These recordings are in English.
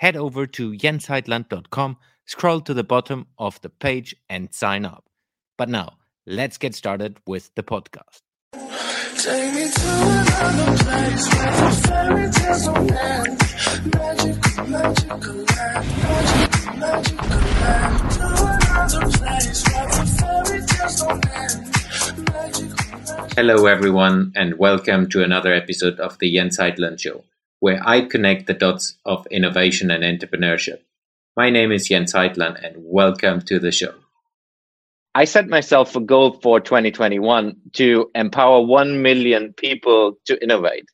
head over to jensheitland.com, scroll to the bottom of the page, and sign up. But now, let's get started with the podcast. Take me to another place where fairy tales don't end. Magical, magical land, magical, magical land. To another place where fairy tales don't end. Hello, everyone, and welcome to another episode of the Jens Heitland Show where I connect the dots of innovation and entrepreneurship. My name is Jens Heitland and welcome to the show. I set myself a goal for 2021 to empower 1 million people to innovate.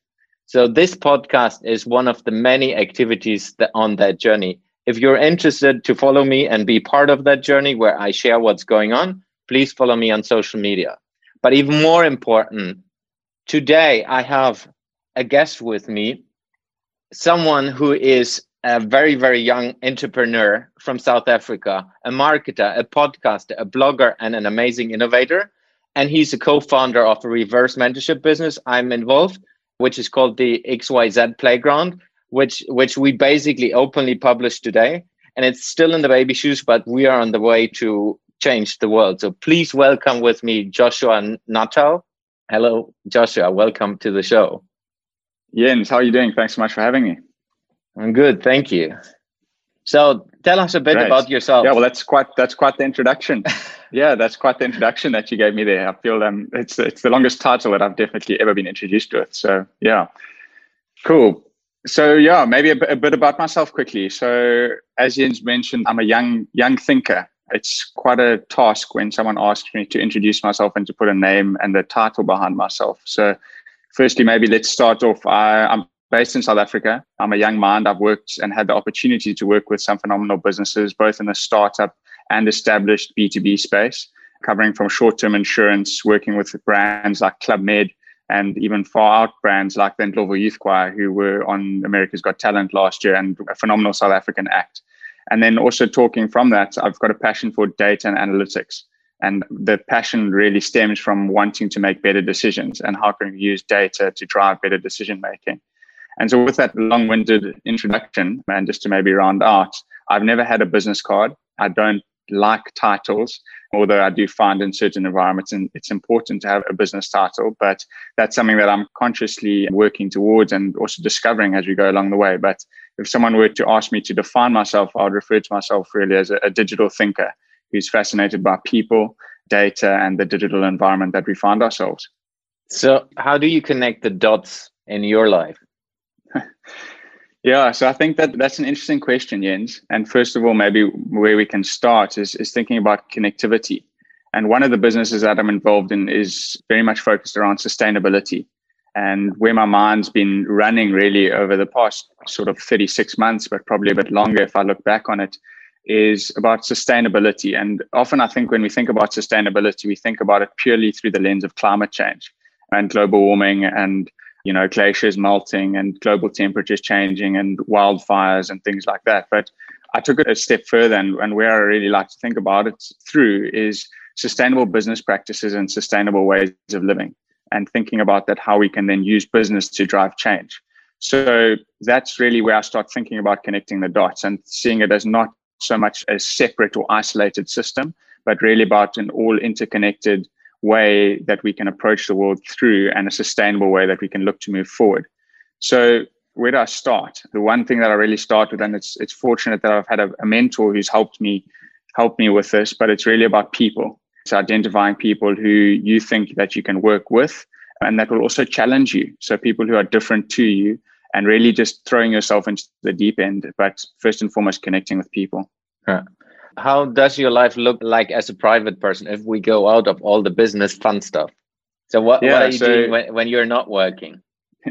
So this podcast is one of the many activities that on that journey. If you're interested to follow me and be part of that journey where I share what's going on, please follow me on social media. But even more important, today I have a guest with me someone who is a very, very young entrepreneur from South Africa, a marketer, a podcaster, a blogger, and an amazing innovator. And he's a co founder of a reverse mentorship business I'm involved, which is called the XYZ Playground, which, which we basically openly published today. And it's still in the baby shoes, but we are on the way to change the world. So please welcome with me Joshua Nuttall. Hello, Joshua. Welcome to the show. Jens, how are you doing? Thanks so much for having me. I'm good, thank you. So tell us a bit Great. about yourself. Yeah, well, that's quite that's quite the introduction. yeah, that's quite the introduction that you gave me there. I feel um, it's it's the longest title that I've definitely ever been introduced to. So yeah, cool. So yeah, maybe a, b- a bit about myself quickly. So as Jens mentioned, I'm a young young thinker. It's quite a task when someone asks me to introduce myself and to put a name and the title behind myself. So firstly, maybe let's start off. I, I'm based in South Africa. I'm a young mind. I've worked and had the opportunity to work with some phenomenal businesses, both in the startup and established B2B space, covering from short term insurance, working with brands like Club Med, and even far out brands like the Ndlovu Youth Choir, who were on America's Got Talent last year and a phenomenal South African act. And then also talking from that, I've got a passion for data and analytics. And the passion really stems from wanting to make better decisions and how can we use data to drive better decision making. And so, with that long winded introduction, and just to maybe round out, I've never had a business card. I don't like titles, although I do find in certain environments and it's important to have a business title. But that's something that I'm consciously working towards and also discovering as we go along the way. But if someone were to ask me to define myself, I would refer to myself really as a, a digital thinker who's fascinated by people, data, and the digital environment that we find ourselves. So, how do you connect the dots in your life? yeah, so I think that that's an interesting question, Jens. And first of all, maybe where we can start is, is thinking about connectivity. And one of the businesses that I'm involved in is very much focused around sustainability. And where my mind's been running really over the past sort of 36 months, but probably a bit longer if I look back on it, is about sustainability. And often I think when we think about sustainability, we think about it purely through the lens of climate change and global warming and you know glaciers melting and global temperatures changing and wildfires and things like that. But I took it a step further and, and where I really like to think about it through is sustainable business practices and sustainable ways of living and thinking about that how we can then use business to drive change. So that's really where I start thinking about connecting the dots and seeing it as not so much a separate or isolated system, but really about an all interconnected way that we can approach the world through and a sustainable way that we can look to move forward. So where do I start? The one thing that I really start with, and it's it's fortunate that I've had a, a mentor who's helped me help me with this, but it's really about people. It's identifying people who you think that you can work with and that will also challenge you. So people who are different to you and really just throwing yourself into the deep end, but first and foremost, connecting with people. Yeah. How does your life look like as a private person if we go out of all the business fun stuff? So what, yeah, what are you so, doing when, when you're not working?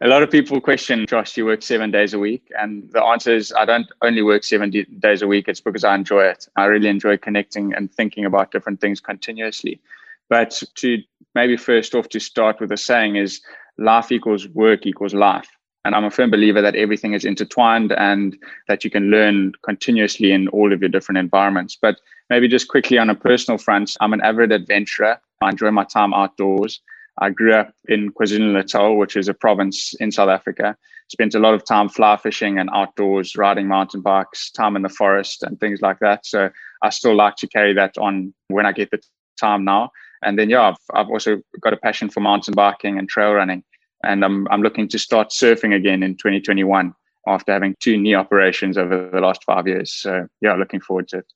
a lot of people question, Josh, you work seven days a week. And the answer is I don't only work seven d- days a week. It's because I enjoy it. I really enjoy connecting and thinking about different things continuously. But to maybe first off to start with a saying is life equals work equals life. And I'm a firm believer that everything is intertwined and that you can learn continuously in all of your different environments. But maybe just quickly on a personal front, I'm an avid adventurer. I enjoy my time outdoors. I grew up in KwaZulu Natal, which is a province in South Africa. Spent a lot of time fly fishing and outdoors, riding mountain bikes, time in the forest, and things like that. So I still like to carry that on when I get the time now. And then, yeah, I've, I've also got a passion for mountain biking and trail running. And I'm, I'm looking to start surfing again in 2021 after having two knee operations over the last five years. So, yeah, looking forward to it.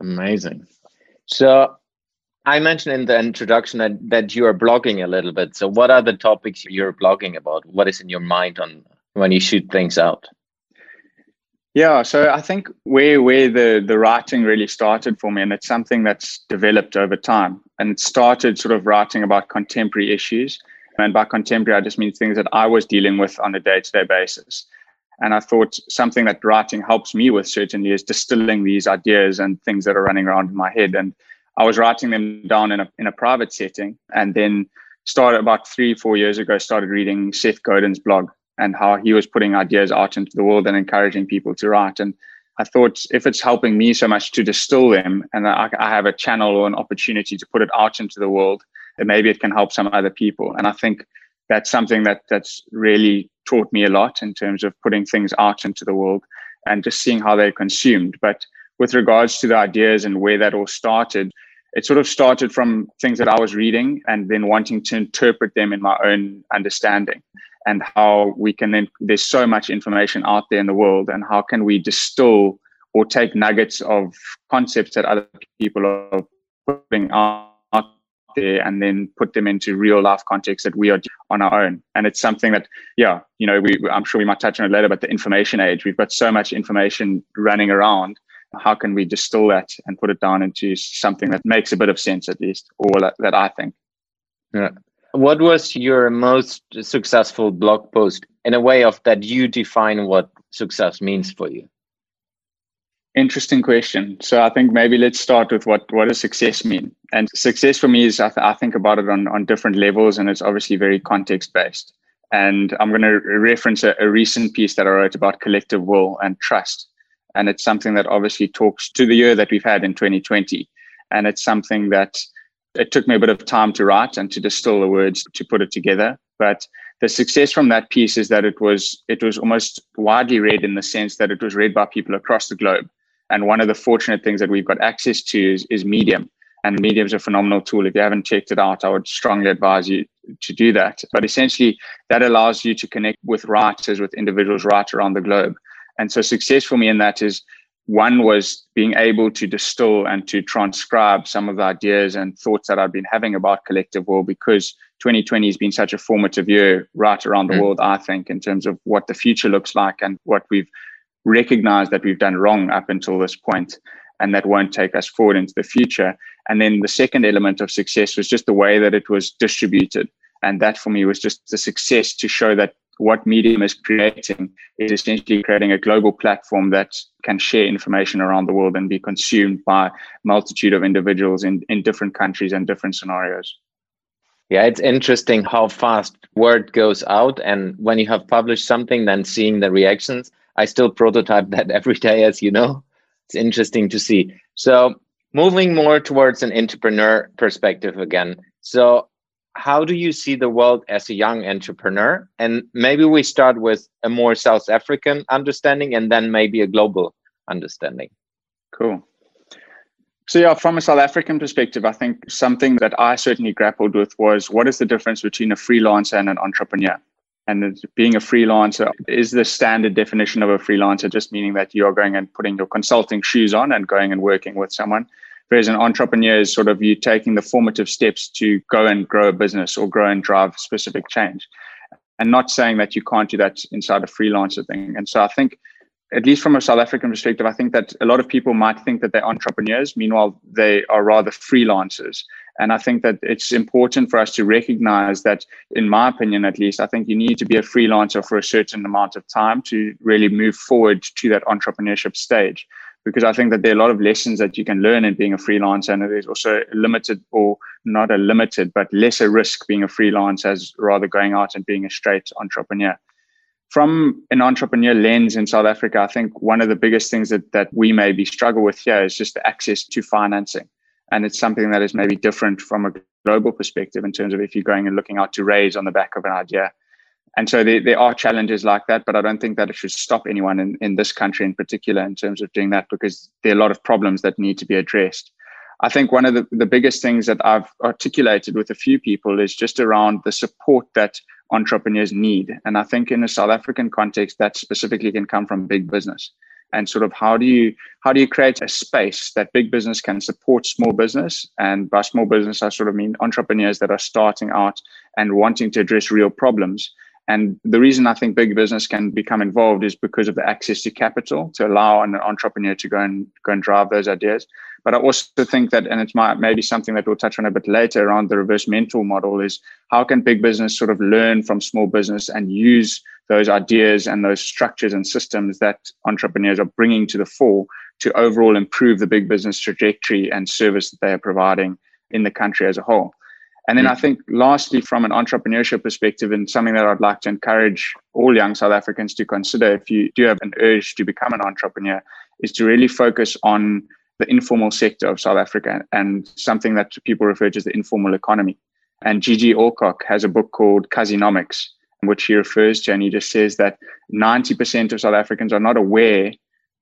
Amazing. So, I mentioned in the introduction that, that you are blogging a little bit. So, what are the topics you're blogging about? What is in your mind on when you shoot things out? Yeah, so I think where where the the writing really started for me, and it's something that's developed over time, and it started sort of writing about contemporary issues, and by contemporary, I just mean things that I was dealing with on a day to day basis. And I thought something that writing helps me with certainly is distilling these ideas and things that are running around in my head and I was writing them down in a in a private setting, and then started about three four years ago. Started reading Seth Godin's blog and how he was putting ideas out into the world and encouraging people to write. And I thought if it's helping me so much to distill them, and I, I have a channel or an opportunity to put it out into the world, then maybe it can help some other people. And I think that's something that that's really taught me a lot in terms of putting things out into the world and just seeing how they're consumed. But with regards to the ideas and where that all started, it sort of started from things that I was reading and then wanting to interpret them in my own understanding and how we can then, there's so much information out there in the world, and how can we distill or take nuggets of concepts that other people are putting out there and then put them into real life context that we are on our own. And it's something that, yeah, you know, we, I'm sure we might touch on it later, but the information age, we've got so much information running around. How can we distill that and put it down into something that makes a bit of sense at least or that, that i think? Yeah. What was your most successful blog post in a way of that you define what success means for you interesting question so i think maybe let's start with what what does success mean and success for me is i, th- I think about it on, on different levels and it's obviously very context based and i'm going to reference a, a recent piece that i wrote about collective will and trust and it's something that obviously talks to the year that we've had in 2020. And it's something that it took me a bit of time to write and to distill the words to put it together. But the success from that piece is that it was it was almost widely read in the sense that it was read by people across the globe. And one of the fortunate things that we've got access to is, is Medium. And Medium is a phenomenal tool. If you haven't checked it out, I would strongly advise you to do that. But essentially, that allows you to connect with writers, with individuals right around the globe. And so success for me in that is one was being able to distill and to transcribe some of the ideas and thoughts that I've been having about collective will because 2020 has been such a formative year right around the mm. world, I think, in terms of what the future looks like and what we've recognized that we've done wrong up until this point and that won't take us forward into the future. And then the second element of success was just the way that it was distributed. And that for me was just the success to show that what Medium is creating is essentially creating a global platform that can share information around the world and be consumed by multitude of individuals in, in different countries and different scenarios. Yeah, it's interesting how fast word goes out. And when you have published something, then seeing the reactions, I still prototype that every day, as you know. It's interesting to see. So, moving more towards an entrepreneur perspective again. So, how do you see the world as a young entrepreneur? And maybe we start with a more South African understanding and then maybe a global understanding. Cool. So, yeah, from a South African perspective, I think something that I certainly grappled with was what is the difference between a freelancer and an entrepreneur? And being a freelancer is the standard definition of a freelancer, just meaning that you are going and putting your consulting shoes on and going and working with someone. Whereas an entrepreneur is sort of you taking the formative steps to go and grow a business or grow and drive specific change. And not saying that you can't do that inside a freelancer thing. And so I think, at least from a South African perspective, I think that a lot of people might think that they're entrepreneurs. Meanwhile, they are rather freelancers. And I think that it's important for us to recognize that, in my opinion at least, I think you need to be a freelancer for a certain amount of time to really move forward to that entrepreneurship stage. Because I think that there are a lot of lessons that you can learn in being a freelancer, and there's also limited or not a limited, but lesser risk being a freelancer as rather going out and being a straight entrepreneur from an entrepreneur lens in South Africa, I think one of the biggest things that, that we maybe struggle with here is just the access to financing. And it's something that is maybe different from a global perspective in terms of if you're going and looking out to raise on the back of an idea. And so there, there are challenges like that, but I don't think that it should stop anyone in, in this country in particular in terms of doing that because there are a lot of problems that need to be addressed. I think one of the, the biggest things that I've articulated with a few people is just around the support that entrepreneurs need. And I think in a South African context, that specifically can come from big business. And sort of how do you how do you create a space that big business can support small business? And by small business, I sort of mean entrepreneurs that are starting out and wanting to address real problems. And the reason I think big business can become involved is because of the access to capital to allow an entrepreneur to go and go and drive those ideas. But I also think that, and it's my, maybe something that we'll touch on a bit later around the reverse mentor model is how can big business sort of learn from small business and use those ideas and those structures and systems that entrepreneurs are bringing to the fore to overall improve the big business trajectory and service that they are providing in the country as a whole. And then I think, lastly, from an entrepreneurship perspective, and something that I'd like to encourage all young South Africans to consider if you do have an urge to become an entrepreneur, is to really focus on the informal sector of South Africa and something that people refer to as the informal economy. And G.G. Alcock has a book called KasiNomics, which he refers to, and he just says that 90% of South Africans are not aware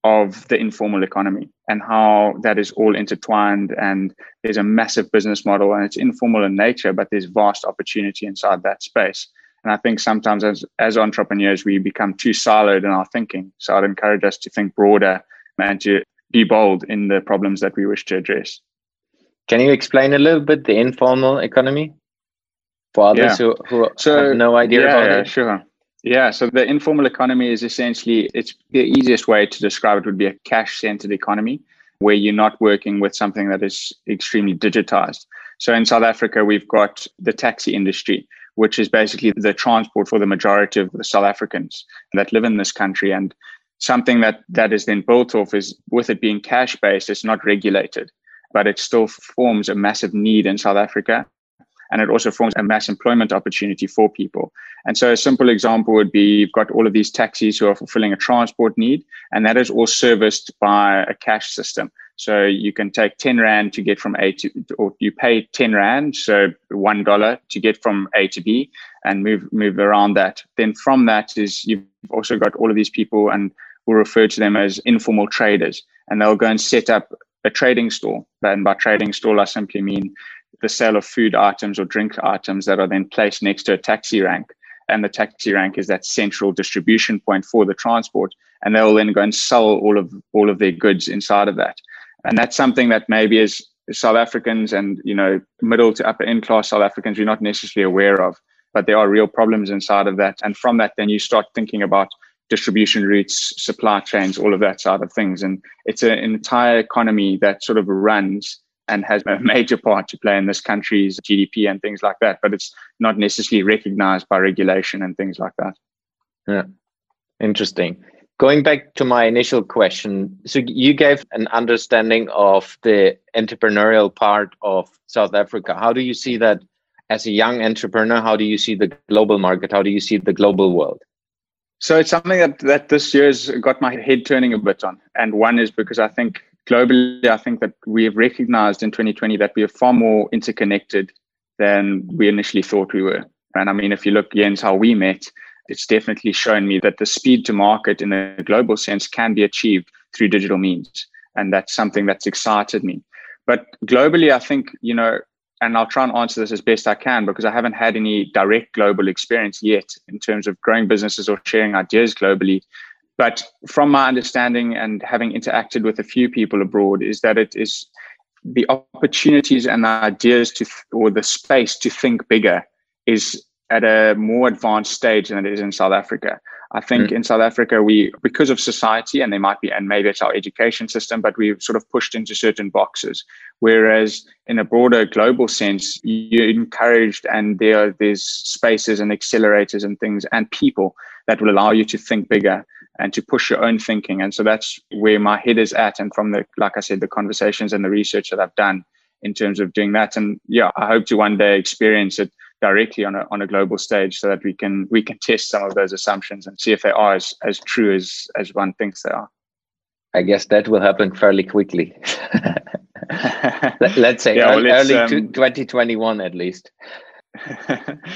of the informal economy and how that is all intertwined. And there's a massive business model, and it's informal in nature, but there's vast opportunity inside that space. And I think sometimes as, as entrepreneurs, we become too siloed in our thinking. So I'd encourage us to think broader and to be bold in the problems that we wish to address. Can you explain a little bit the informal economy for others yeah. who, who so, have no idea yeah, about yeah, it? Sure. Yeah, so the informal economy is essentially it's the easiest way to describe it would be a cash-centered economy where you're not working with something that is extremely digitized. So in South Africa, we've got the taxi industry, which is basically the transport for the majority of the South Africans that live in this country. And something that that is then built off is with it being cash based it's not regulated but it still forms a massive need in south africa. And it also forms a mass employment opportunity for people. And so a simple example would be you've got all of these taxis who are fulfilling a transport need and that is all serviced by a cash system. So you can take 10 rand to get from a to or you pay 10 rand so one dollar to get from a to b and move move around that. Then from that is you've also got all of these people and we'll refer to them as informal traders, and they'll go and set up a trading store. And by trading store, I simply mean the sale of food items or drink items that are then placed next to a taxi rank. And the taxi rank is that central distribution point for the transport. And they'll then go and sell all of all of their goods inside of that. And that's something that maybe as South Africans and you know middle to upper end class South Africans we're not necessarily aware of, but there are real problems inside of that. And from that, then you start thinking about distribution routes, supply chains, all of that side of things. And it's an entire economy that sort of runs and has a major part to play in this country's GDP and things like that. But it's not necessarily recognized by regulation and things like that. Yeah, interesting. Going back to my initial question, so you gave an understanding of the entrepreneurial part of South Africa. How do you see that as a young entrepreneur? How do you see the global market? How do you see the global world? So it's something that, that this year's got my head turning a bit on. And one is because I think globally, I think that we have recognized in 2020 that we are far more interconnected than we initially thought we were. And I mean, if you look, Jens, how we met, it's definitely shown me that the speed to market in a global sense can be achieved through digital means. And that's something that's excited me. But globally, I think, you know, and I'll try and answer this as best I can because I haven't had any direct global experience yet in terms of growing businesses or sharing ideas globally. But from my understanding and having interacted with a few people abroad, is that it is the opportunities and the ideas to, or the space to think bigger is at a more advanced stage than it is in South Africa. I think mm. in South Africa, we, because of society, and they might be, and maybe it's our education system, but we've sort of pushed into certain boxes. Whereas in a broader global sense, you're encouraged and there, there's spaces and accelerators and things and people that will allow you to think bigger and to push your own thinking. And so that's where my head is at. And from the, like I said, the conversations and the research that I've done in terms of doing that. And yeah, I hope to one day experience it directly on a, on a global stage so that we can we can test some of those assumptions and see if they are as, as true as as one thinks they are. I guess that will happen fairly quickly. Let, us say yeah, early, well, early um, 2021 at least.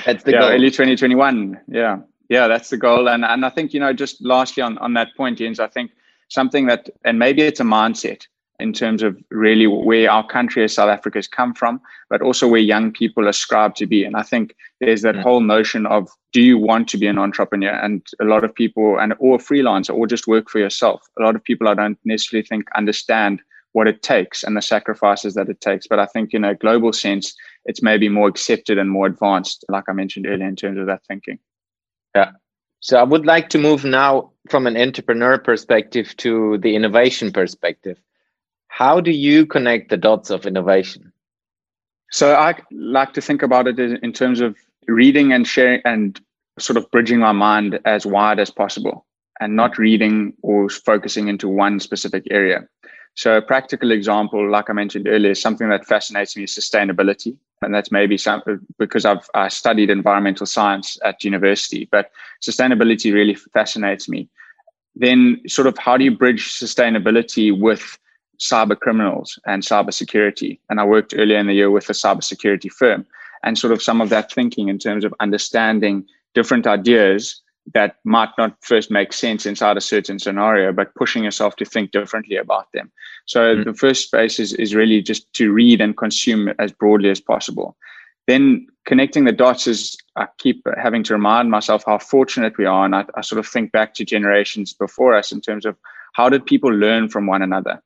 That's the yeah, goal. early 2021 yeah. Yeah that's the goal. And and i think you know just lastly on on that point jens i think something that and maybe it's a mindset in terms of really where our country as South Africa has come from, but also where young people ascribe to be. And I think there's that mm. whole notion of do you want to be an entrepreneur? And a lot of people, and or a freelancer, or just work for yourself. A lot of people I don't necessarily think understand what it takes and the sacrifices that it takes. But I think in a global sense, it's maybe more accepted and more advanced, like I mentioned earlier, in terms of that thinking. Yeah. So I would like to move now from an entrepreneur perspective to the innovation perspective how do you connect the dots of innovation? So I like to think about it in terms of reading and sharing and sort of bridging my mind as wide as possible and not reading or focusing into one specific area. So a practical example, like I mentioned earlier, something that fascinates me is sustainability. And that's maybe some because I've I studied environmental science at university, but sustainability really fascinates me. Then sort of how do you bridge sustainability with cyber criminals and cyber security. And I worked earlier in the year with a cyber security firm and sort of some of that thinking in terms of understanding different ideas that might not first make sense inside a certain scenario, but pushing yourself to think differently about them. So mm. the first space is, is really just to read and consume as broadly as possible. Then connecting the dots is I keep having to remind myself how fortunate we are. And I, I sort of think back to generations before us in terms of how did people learn from one another?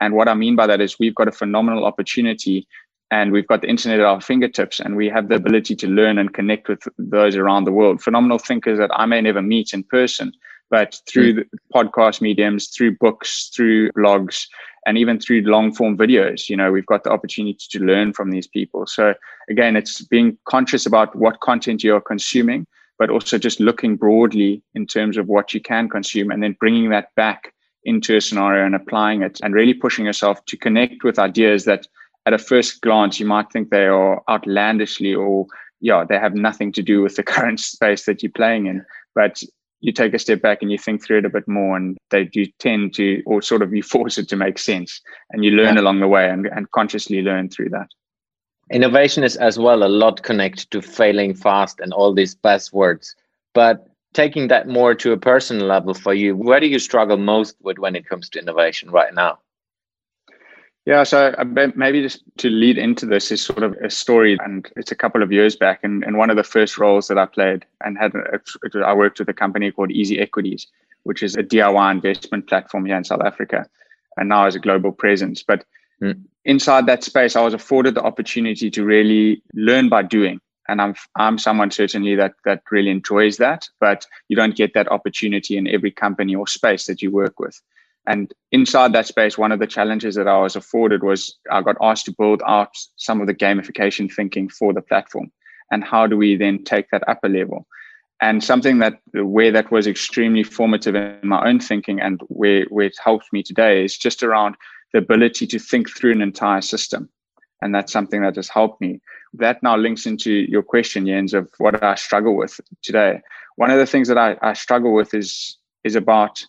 And what I mean by that is we've got a phenomenal opportunity and we've got the internet at our fingertips and we have the ability to learn and connect with those around the world. Phenomenal thinkers that I may never meet in person, but through mm. podcast mediums, through books, through blogs, and even through long form videos, you know, we've got the opportunity to learn from these people. So again, it's being conscious about what content you're consuming, but also just looking broadly in terms of what you can consume and then bringing that back into a scenario and applying it and really pushing yourself to connect with ideas that at a first glance you might think they are outlandishly or yeah they have nothing to do with the current space that you're playing in. But you take a step back and you think through it a bit more and they do tend to or sort of you force it to make sense. And you learn yeah. along the way and, and consciously learn through that. Innovation is as well a lot connected to failing fast and all these buzzwords. But taking that more to a personal level for you, where do you struggle most with when it comes to innovation right now? Yeah, so maybe just to lead into this is sort of a story, and it's a couple of years back. And, and one of the first roles that I played and had, I worked with a company called EasyEquities, which is a DIY investment platform here in South Africa, and now has a global presence. But mm. inside that space, I was afforded the opportunity to really learn by doing and I'm I'm someone certainly that that really enjoys that, but you don't get that opportunity in every company or space that you work with. And inside that space, one of the challenges that I was afforded was I got asked to build out some of the gamification thinking for the platform. And how do we then take that up a level? And something that where that was extremely formative in my own thinking and where, where it helps me today is just around the ability to think through an entire system. And that's something that has helped me that now links into your question, Jens, of what I struggle with today. One of the things that I, I struggle with is is about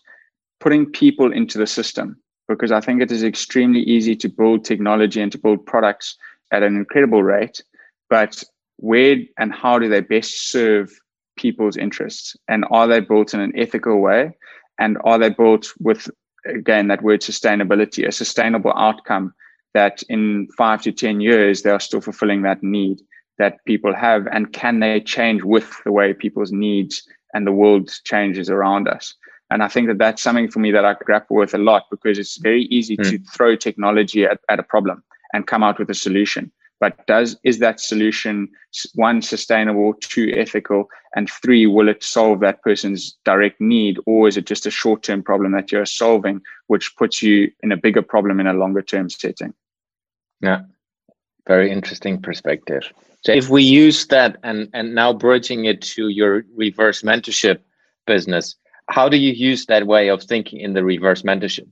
putting people into the system because I think it is extremely easy to build technology and to build products at an incredible rate. But where and how do they best serve people's interests? And are they built in an ethical way? And are they built with, again, that word sustainability, a sustainable outcome that in five to 10 years, they are still fulfilling that need that people have? And can they change with the way people's needs and the world changes around us? And I think that that's something for me that I grapple with a lot because it's very easy mm. to throw technology at, at a problem and come out with a solution. but does is that solution one sustainable two ethical and three will it solve that person's direct need or is it just a short-term problem that you're solving which puts you in a bigger problem in a longer term setting? Yeah. Very interesting perspective. So if we use that and and now bridging it to your reverse mentorship business how do you use that way of thinking in the reverse mentorship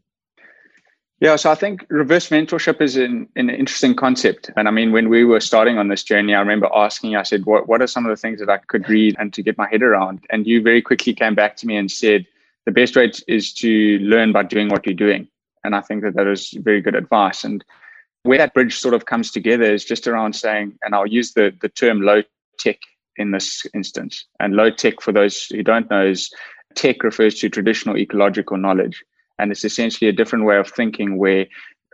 yeah, so I think reverse mentorship is an, an interesting concept. And I mean, when we were starting on this journey, I remember asking, I said, what, what are some of the things that I could read and to get my head around? And you very quickly came back to me and said, the best way is to learn by doing what you're doing. And I think that that is very good advice. And where that bridge sort of comes together is just around saying, and I'll use the, the term low tech in this instance. And low tech, for those who don't know, is TEK refers to traditional ecological knowledge. And it's essentially a different way of thinking where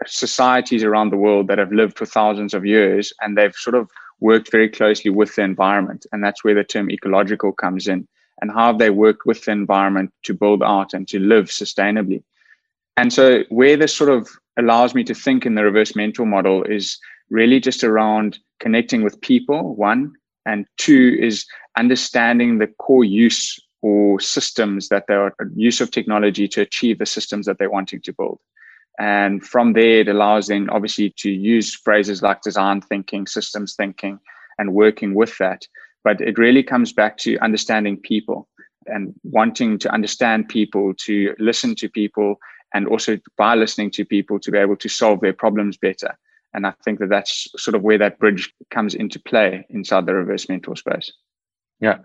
societies around the world that have lived for thousands of years and they've sort of worked very closely with the environment. And that's where the term ecological comes in. And how have they worked with the environment to build out and to live sustainably? And so, where this sort of allows me to think in the reverse mentor model is really just around connecting with people, one, and two is understanding the core use or systems that they are use of technology to achieve the systems that they're wanting to build. And from there, it allows them obviously to use phrases like design thinking, systems thinking, and working with that. But it really comes back to understanding people and wanting to understand people, to listen to people, and also by listening to people to be able to solve their problems better. And I think that that's sort of where that bridge comes into play inside the reverse mentor space. Yeah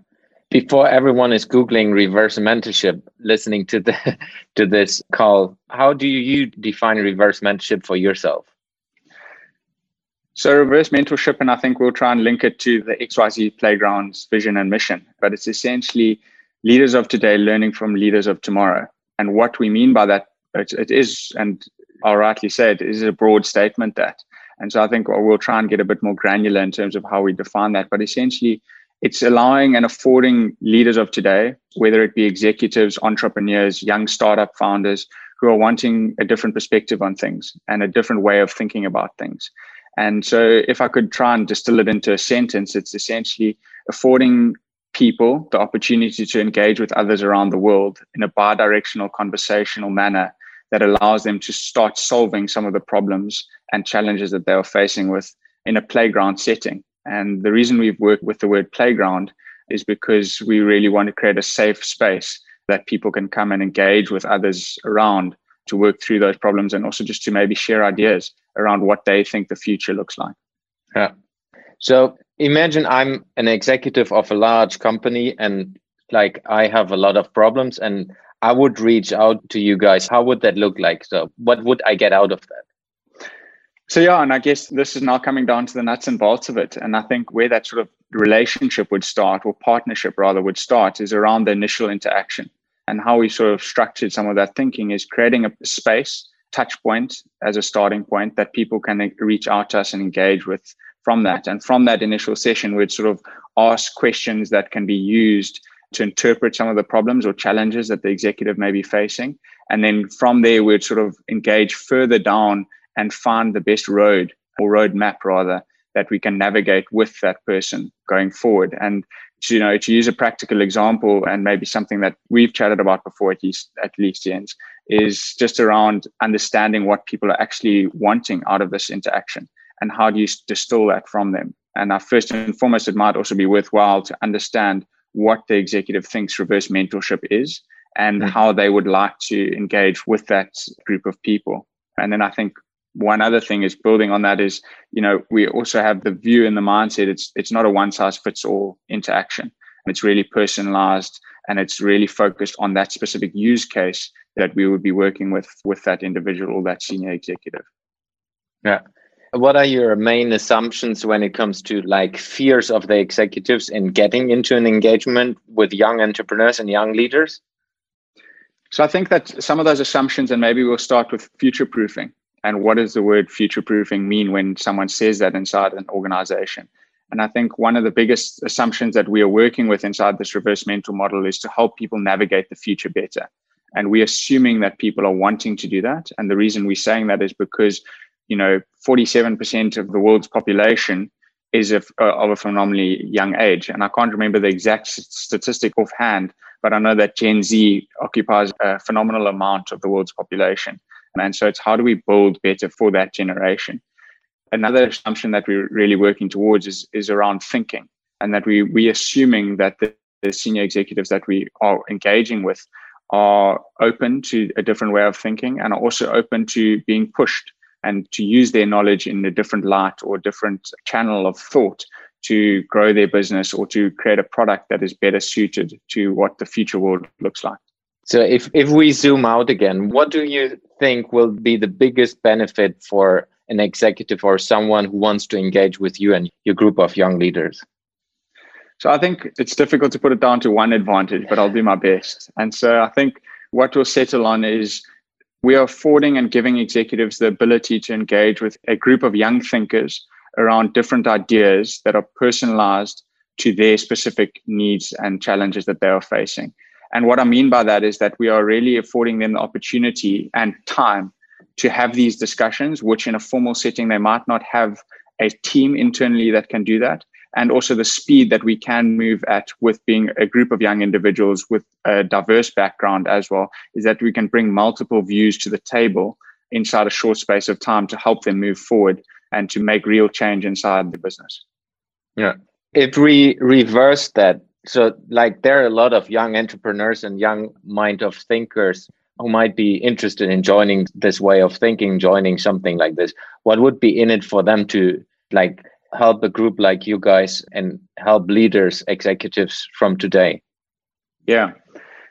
before everyone is googling reverse mentorship listening to the to this call how do you define reverse mentorship for yourself? So reverse mentorship and i think we'll try and link it to the xyz playground's vision and mission but it's essentially leaders of today learning from leaders of tomorrow. And what we mean by that it, it is and i'll rightly say it is a broad statement that. And so i think we'll try and get a bit more granular in terms of how we define that but essentially it's allowing and affording leaders of today, whether it be executives, entrepreneurs, young startup founders, who are wanting a different perspective on things and a different way of thinking about things. And so, if I could try and distill it into a sentence, it's essentially affording people the opportunity to engage with others around the world in a bi directional conversational manner that allows them to start solving some of the problems and challenges that they are facing with in a playground setting. And the reason we've worked with the word playground is because we really want to create a safe space that people can come and engage with others around to work through those problems and also just to maybe share ideas around what they think the future looks like. Yeah. So imagine I'm an executive of a large company and like I have a lot of problems and I would reach out to you guys. How would that look like? So what would I get out of that? So yeah, and I guess this is now coming down to the nuts and bolts of it. And I think where that sort of relationship would start, or partnership rather, would start, is around the initial interaction. And how we sort of structured some of that thinking is creating a space, touch point as a starting point that people can reach out to us and engage with from that. And from that initial session, we'd sort of ask questions that can be used to interpret some of the problems or challenges that the executive may be facing. And then from there, we'd sort of engage further down and find the best road or roadmap rather that we can navigate with that person going forward. And to, you know, to use a practical example and maybe something that we've chatted about before at least at least Jens, is just around understanding what people are actually wanting out of this interaction and how do you distill that from them. And first and foremost, it might also be worthwhile to understand what the executive thinks reverse mentorship is and mm-hmm. how they would like to engage with that group of people. And then I think one other thing is building on that is you know we also have the view and the mindset it's it's not a one size fits all interaction. It's really personalized and it's really focused on that specific use case that we would be working with with that individual or that senior executive. Yeah. What are your main assumptions when it comes to like fears of the executives in getting into an engagement with young entrepreneurs and young leaders? So i think that some of those assumptions and maybe we'll start with future proofing and what does the word future proofing mean when someone says that inside an organization and i think one of the biggest assumptions that we are working with inside this reverse mentor model is to help people navigate the future better and we're assuming that people are wanting to do that and the reason we're saying that is because you know, 47% of the world's population is of, uh, of a phenomenally young age. And I can't remember the exact statistic offhand, but I know that Gen Z occupies a phenomenal amount of the world's population. And so it's how do we build better for that generation? Another assumption that we're really working towards is, is around thinking and that we, we assuming that the, the senior executives that we are engaging with are open to a different way of thinking and are also open to being pushed and to use their knowledge in a different light or different channel of thought to grow their business or to create a product that is better suited to what the future world looks like. So if, if we zoom out again, what do you think will be the biggest benefit for an executive or someone who wants to engage with you and your group of young leaders? So I think it's difficult to put it down to one advantage, but I'll do my best. And so I think what we'll settle on is we are affording and giving executives the ability to engage with a group of young thinkers around different ideas that are personalized to their specific needs and challenges that they are facing. And what I mean by that is that we are really affording them the opportunity and time to have these discussions, which in a formal setting, they might not have a team internally that can do that and also the speed that we can move at with being a group of young individuals with a diverse background as well is that we can bring multiple views to the table inside a short space of time to help them move forward and to make real change inside the business. Yeah. If we reverse that, so like there are a lot of young entrepreneurs and young mind of thinkers who might be interested in joining this way of thinking, joining something like this. What would be in it for them to like help a group like you guys and help leaders, executives from today? Yeah.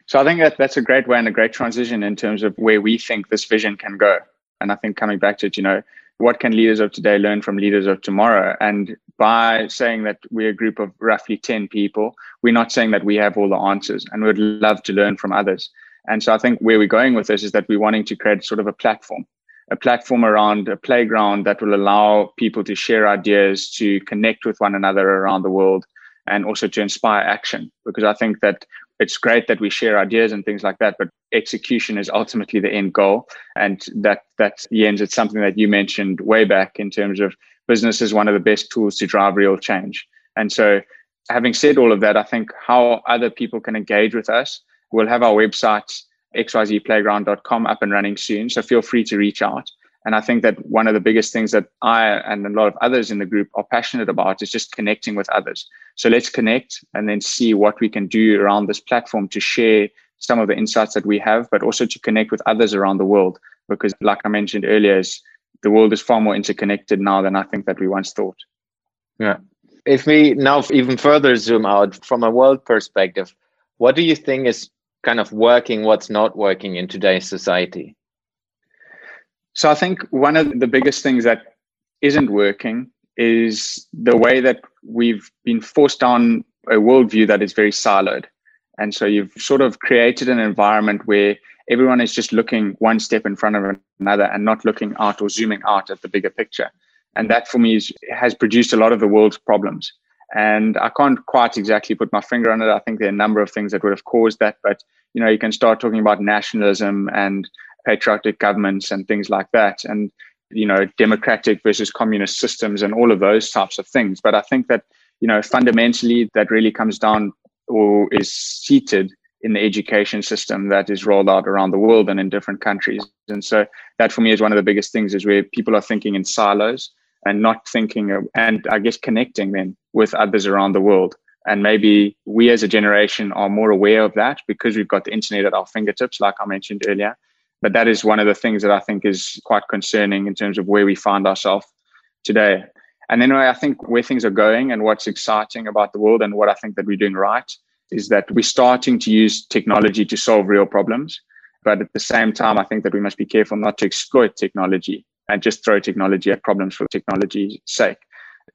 So I think that that's a great way and a great transition in terms of where we think this vision can go. And I think coming back to it, you know, what can leaders of today learn from leaders of tomorrow? And by saying that we're a group of roughly 10 people, we're not saying that we have all the answers and we'd love to learn from others. And so I think where we're going with this is that we're wanting to create sort of a platform a platform around a playground that will allow people to share ideas, to connect with one another around the world, and also to inspire action. Because I think that it's great that we share ideas and things like that, but execution is ultimately the end goal. And that that Jens, it's something that you mentioned way back in terms of business is one of the best tools to drive real change. And so having said all of that, I think how other people can engage with us, we'll have our website xyzplayground.com up and running soon. So feel free to reach out. And I think that one of the biggest things that I and a lot of others in the group are passionate about is just connecting with others. So let's connect and then see what we can do around this platform to share some of the insights that we have, but also to connect with others around the world. Because, like I mentioned earlier, the world is far more interconnected now than I think that we once thought. Yeah. If we now even further zoom out from a world perspective, what do you think is kind of working, what's not working in today's society? So I think one of the biggest things that isn't working is the way that we've been forced on a worldview that is very siloed. And so you've sort of created an environment where everyone is just looking one step in front of another and not looking out or zooming out at the bigger picture. And that for me is, has produced a lot of the world's problems. And I can't quite exactly put my finger on it. I think there are a number of things that would have caused that, but you know, you can start talking about nationalism and patriotic governments and things like that, and you know, democratic versus communist systems and all of those types of things. But I think that you know, fundamentally, that really comes down or is seated in the education system that is rolled out around the world and in different countries. And so that for me is one of the biggest things is where people are thinking in silos and not thinking of, and I guess connecting them with others around the world. And maybe we as a generation are more aware of that because we've got the internet at our fingertips, like I mentioned earlier. But that is one of the things that I think is quite concerning in terms of where we find ourselves today. And then I think where things are going and what's exciting about the world and what I think that we're doing right is that we're starting to use technology to solve real problems. But at the same time, I think that we must be careful not to exploit technology and just throw technology at problems for technology's sake.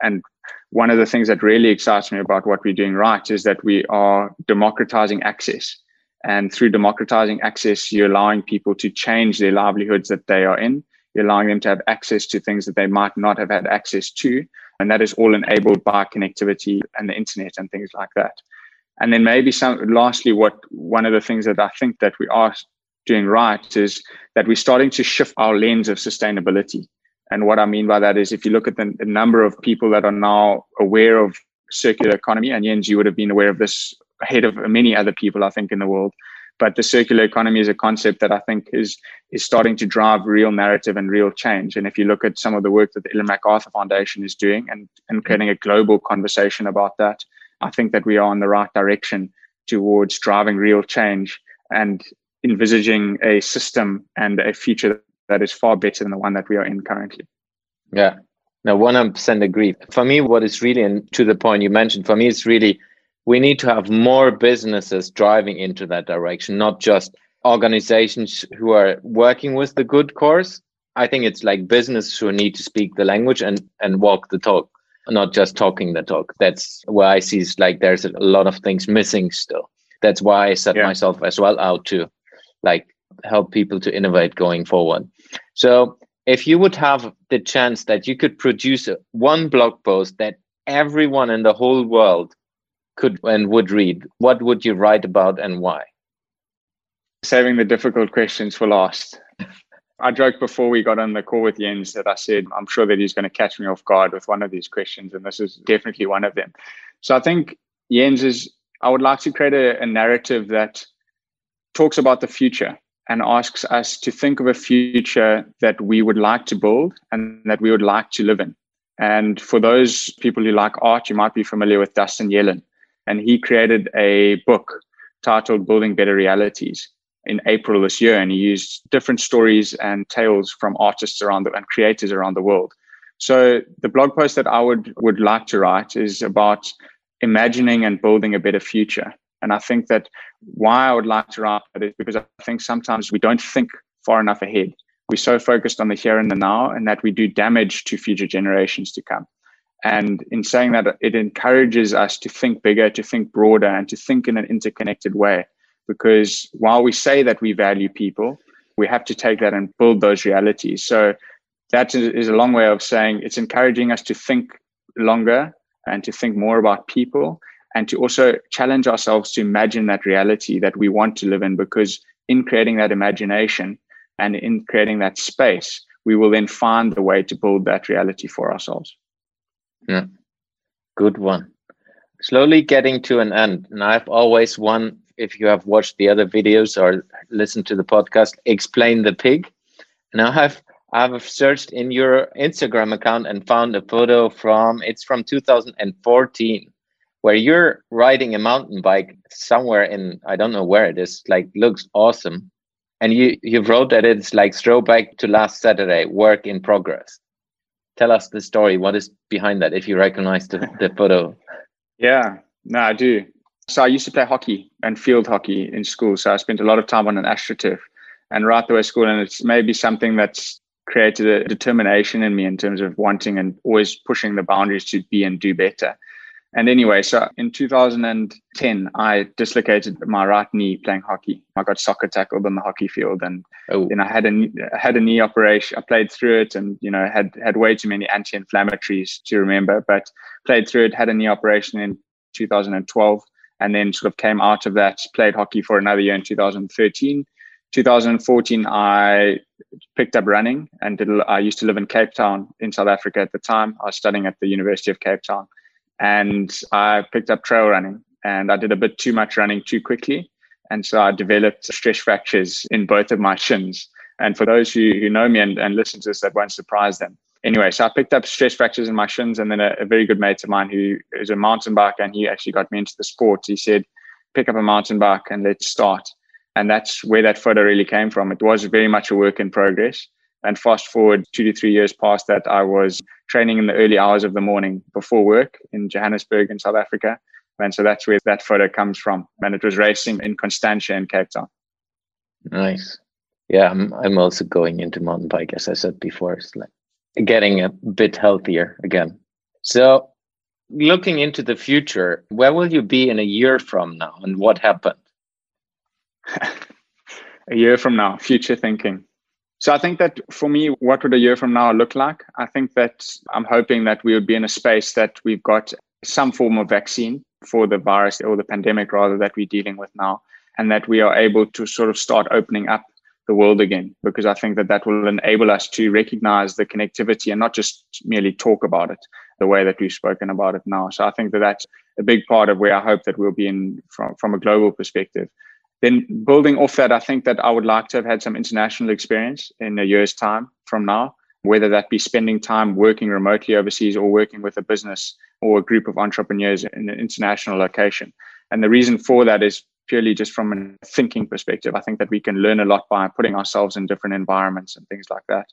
And one of the things that really excites me about what we're doing right is that we are democratizing access. And through democratizing access, you're allowing people to change their livelihoods that they are in. You're allowing them to have access to things that they might not have had access to. And that is all enabled by connectivity and the internet and things like that. And then maybe some lastly, what one of the things that I think that we are doing right is that we're starting to shift our lens of sustainability. And what I mean by that is if you look at the, the number of people that are now aware of circular economy, and Jens, you would have been aware of this ahead of many other people, I think, in the world. But the circular economy is a concept that I think is is starting to drive real narrative and real change. And if you look at some of the work that the Ellen MacArthur Foundation is doing and, and mm-hmm. creating a global conversation about that, I think that we are in the right direction towards driving real change and envisaging a system and a future that is far better than the one that we are in currently. Yeah. Now, 100% agree. For me, what is really, and to the point you mentioned, for me, it's really we need to have more businesses driving into that direction, not just organizations who are working with the good cause. I think it's like business who need to speak the language and, and walk the talk, not just talking the talk. That's where I see it's like there's a lot of things missing still. That's why I set yeah. myself as well out to like help people to innovate going forward. So if you would have the chance that you could produce one blog post that everyone in the whole world could and would read, what would you write about and why? Saving the difficult questions for last. I joked before we got on the call with Jens that I said, I'm sure that he's going to catch me off guard with one of these questions. And this is definitely one of them. So I think Jens is, I would like to create a, a narrative that talks about the future and asks us to think of a future that we would like to build and that we would like to live in. And for those people who like art, you might be familiar with Dustin Yellin. And he created a book titled Building Better Realities in April this year. And he used different stories and tales from artists around the and creators around the world. So the blog post that I would would like to write is about imagining and building a better future. And I think that why I would like to write that is because I think sometimes we don't think far enough ahead. We're so focused on the here and the now, and that we do damage to future generations to come. And in saying that, it encourages us to think bigger, to think broader, and to think in an interconnected way. Because while we say that we value people, we have to take that and build those realities. So that is a long way of saying it's encouraging us to think longer and to think more about people and to also challenge ourselves to imagine that reality that we want to live in because in creating that imagination and in creating that space we will then find the way to build that reality for ourselves yeah good one slowly getting to an end and i've always won, if you have watched the other videos or listened to the podcast explain the pig now i've i've searched in your instagram account and found a photo from it's from 2014 where you're riding a mountain bike somewhere in I don't know where it is, like looks awesome. And you you wrote that it's like throwback to last Saturday, work in progress. Tell us the story. What is behind that? If you recognize the, the photo. Yeah, no, I do. So I used to play hockey and field hockey in school. So I spent a lot of time on an astroturf and right the way school. And it's maybe something that's created a determination in me in terms of wanting and always pushing the boundaries to be and do better. And anyway, so in 2010, I dislocated my right knee playing hockey. I got soccer tackled on the hockey field, and oh. you know, I had a had a knee operation. I played through it, and you know, had had way too many anti-inflammatories to remember, but played through it. Had a knee operation in 2012, and then sort of came out of that. Played hockey for another year in 2013. 2014, I picked up running, and did, I used to live in Cape Town in South Africa at the time. I was studying at the University of Cape Town and I picked up trail running and I did a bit too much running too quickly. And so I developed stress fractures in both of my shins. And for those who, who know me and, and listen to this, that won't surprise them. Anyway, so I picked up stress fractures in my shins. And then a, a very good mate of mine who is a mountain biker and he actually got me into the sport. He said, pick up a mountain bike and let's start. And that's where that photo really came from. It was very much a work in progress. And fast forward two to three years past that, I was training in the early hours of the morning before work in Johannesburg in South Africa. And so that's where that photo comes from. And it was racing in Constantia in Cape Town. Nice. Yeah, I'm, I'm also going into mountain bike, as I said before. It's like getting a bit healthier again. So, looking into the future, where will you be in a year from now and what happened? a year from now, future thinking. So I think that for me, what would a year from now look like? I think that I'm hoping that we would be in a space that we've got some form of vaccine for the virus or the pandemic rather that we're dealing with now, and that we are able to sort of start opening up the world again because I think that that will enable us to recognize the connectivity and not just merely talk about it the way that we've spoken about it now. So I think that that's a big part of where I hope that we'll be in from, from a global perspective. Then building off that, I think that I would like to have had some international experience in a year's time from now, whether that be spending time working remotely overseas or working with a business or a group of entrepreneurs in an international location. And the reason for that is purely just from a thinking perspective. I think that we can learn a lot by putting ourselves in different environments and things like that.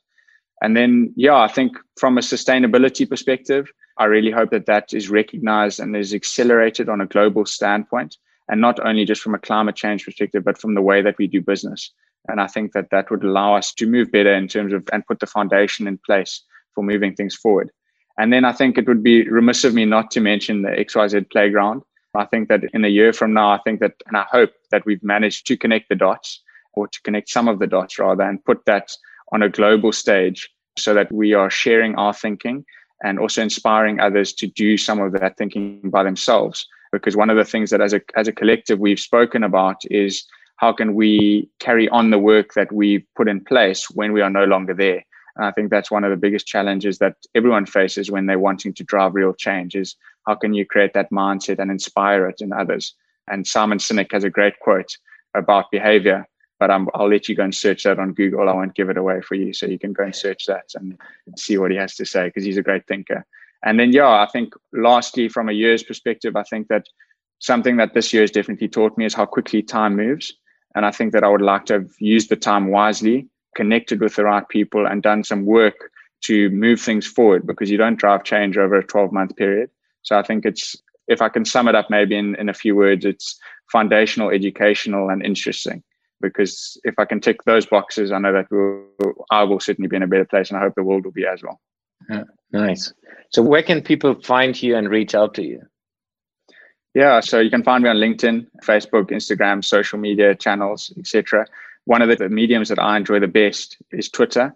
And then, yeah, I think from a sustainability perspective, I really hope that that is recognized and is accelerated on a global standpoint, and not only just from a climate change perspective, but from the way that we do business. And I think that that would allow us to move better in terms of and put the foundation in place for moving things forward. And then I think it would be remiss of me not to mention the XYZ playground I think that in a year from now, I think that, and I hope that we've managed to connect the dots or to connect some of the dots rather and put that on a global stage so that we are sharing our thinking and also inspiring others to do some of that thinking by themselves. Because one of the things that as a, as a collective we've spoken about is how can we carry on the work that we've put in place when we are no longer there? And I think that's one of the biggest challenges that everyone faces when they're wanting to drive real change is how can you create that mindset and inspire it in others? And Simon Sinek has a great quote about behavior, but i will let you go and search that on Google. I won't give it away for you. So you can go and search that and see what he has to say because he's a great thinker. And then, yeah, I think lastly, from a year's perspective, I think that something that this year has definitely taught me is how quickly time moves. And I think that I would like to have used the time wisely connected with the right people and done some work to move things forward because you don't drive change over a 12 month period. So I think it's, if I can sum it up maybe in, in a few words, it's foundational, educational, and interesting. Because if I can tick those boxes, I know that we'll, I will certainly be in a better place, and I hope the world will be as well. Nice. So, where can people find you and reach out to you? Yeah, so you can find me on LinkedIn, Facebook, Instagram, social media channels, etc. One of the mediums that I enjoy the best is Twitter.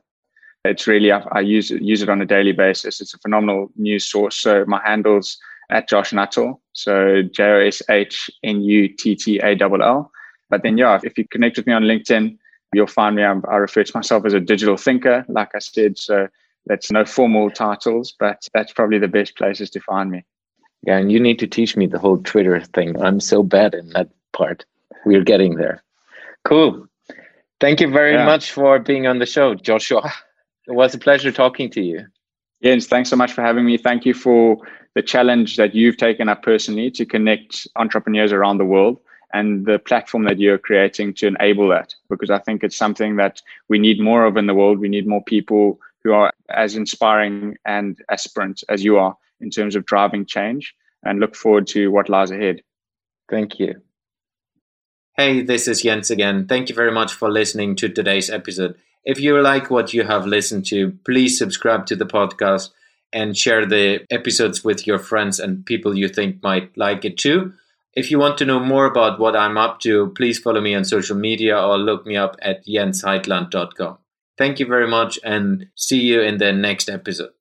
It's really I, I use use it on a daily basis. It's a phenomenal news source. So my handles at Josh Nuttall. So J O S H N U T T A L L. But then yeah, if you connect with me on LinkedIn, you'll find me. I'm, I refer to myself as a digital thinker, like I said. So that's no formal titles, but that's probably the best places to find me. Yeah, and you need to teach me the whole Twitter thing. I'm so bad in that part. We're getting there. Cool. Thank you very yeah. much for being on the show, Joshua. It was a pleasure talking to you. Jens, thanks so much for having me. Thank you for the challenge that you've taken up personally to connect entrepreneurs around the world and the platform that you're creating to enable that. Because I think it's something that we need more of in the world. We need more people who are as inspiring and aspirant as you are in terms of driving change and look forward to what lies ahead. Thank you. Hey, this is Jens again. Thank you very much for listening to today's episode. If you like what you have listened to, please subscribe to the podcast and share the episodes with your friends and people you think might like it too. If you want to know more about what I'm up to, please follow me on social media or look me up at jensheitland.com. Thank you very much and see you in the next episode.